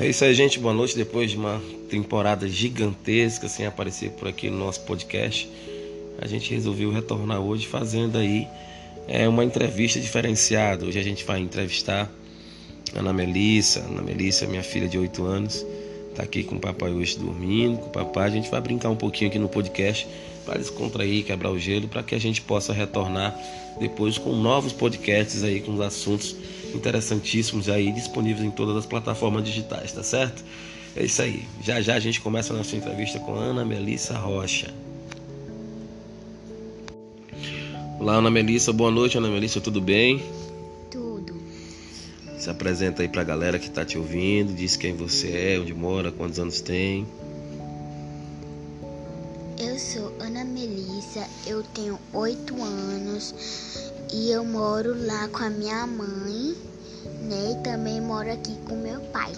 É isso aí, gente. Boa noite. Depois de uma temporada gigantesca sem aparecer por aqui no nosso podcast, a gente resolveu retornar hoje fazendo aí é, uma entrevista diferenciada. Hoje a gente vai entrevistar Ana Melissa. Ana Melissa, minha filha de 8 anos, está aqui com o papai hoje dormindo. Com o papai, a gente vai brincar um pouquinho aqui no podcast para descontrair, quebrar o gelo, para que a gente possa retornar depois com novos podcasts aí com assuntos interessantíssimos aí disponíveis em todas as plataformas digitais, tá certo? É isso aí. Já já a gente começa a nossa entrevista com Ana Melissa Rocha. Olá, Ana Melissa. Boa noite, Ana Melissa. Tudo bem? Se apresenta aí pra galera que tá te ouvindo. Diz quem você é, onde mora, quantos anos tem. Eu sou Ana Melissa, eu tenho oito anos e eu moro lá com a minha mãe, né? E também moro aqui com meu pai.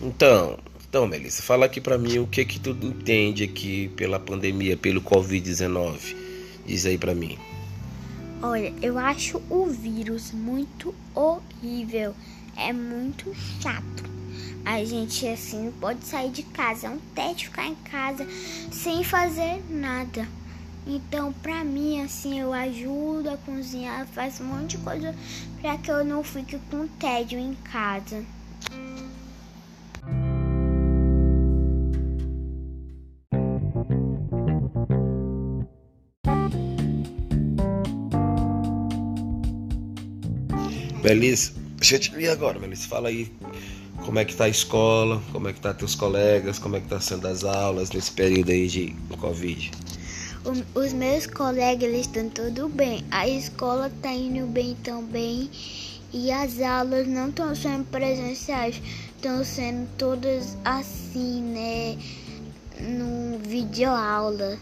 Então, então, Melissa, fala aqui para mim o que que tu entende aqui pela pandemia, pelo Covid-19. Diz aí para mim. Olha, eu acho o vírus muito horrível. É muito chato. A gente assim não pode sair de casa, é um teste ficar em casa sem fazer nada. Então, pra mim, assim, eu ajudo a cozinhar, faço um monte de coisa para que eu não fique com tédio em casa. Melissa, deixa eu te ver agora, Melissa. Fala aí como é que tá a escola, como é que tá teus colegas, como é que tá sendo as aulas nesse período aí de Covid. O, os meus colegas eles estão tudo bem. A escola tá indo bem também. E as aulas não estão sendo presenciais, estão sendo todas assim, né? No videoaula.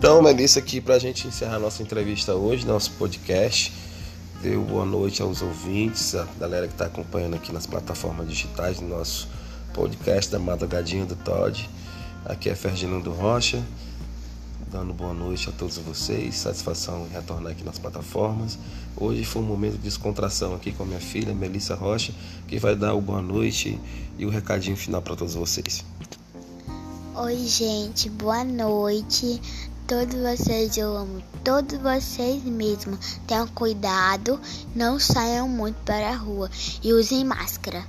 Então, Melissa, aqui para a gente encerrar nossa entrevista hoje, nosso podcast. Deu boa noite aos ouvintes, a galera que está acompanhando aqui nas plataformas digitais do nosso podcast da Madrugadinha do Todd. Aqui é Ferdinando Rocha, dando boa noite a todos vocês. Satisfação em retornar aqui nas plataformas. Hoje foi um momento de descontração aqui com a minha filha, Melissa Rocha, que vai dar o boa noite e o recadinho final para todos vocês. Oi, gente, boa noite todos vocês, eu amo todos vocês mesmo. Tenham cuidado, não saiam muito para a rua e usem máscara.